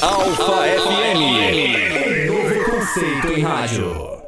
Alfa FM. Novo conceito em rádio.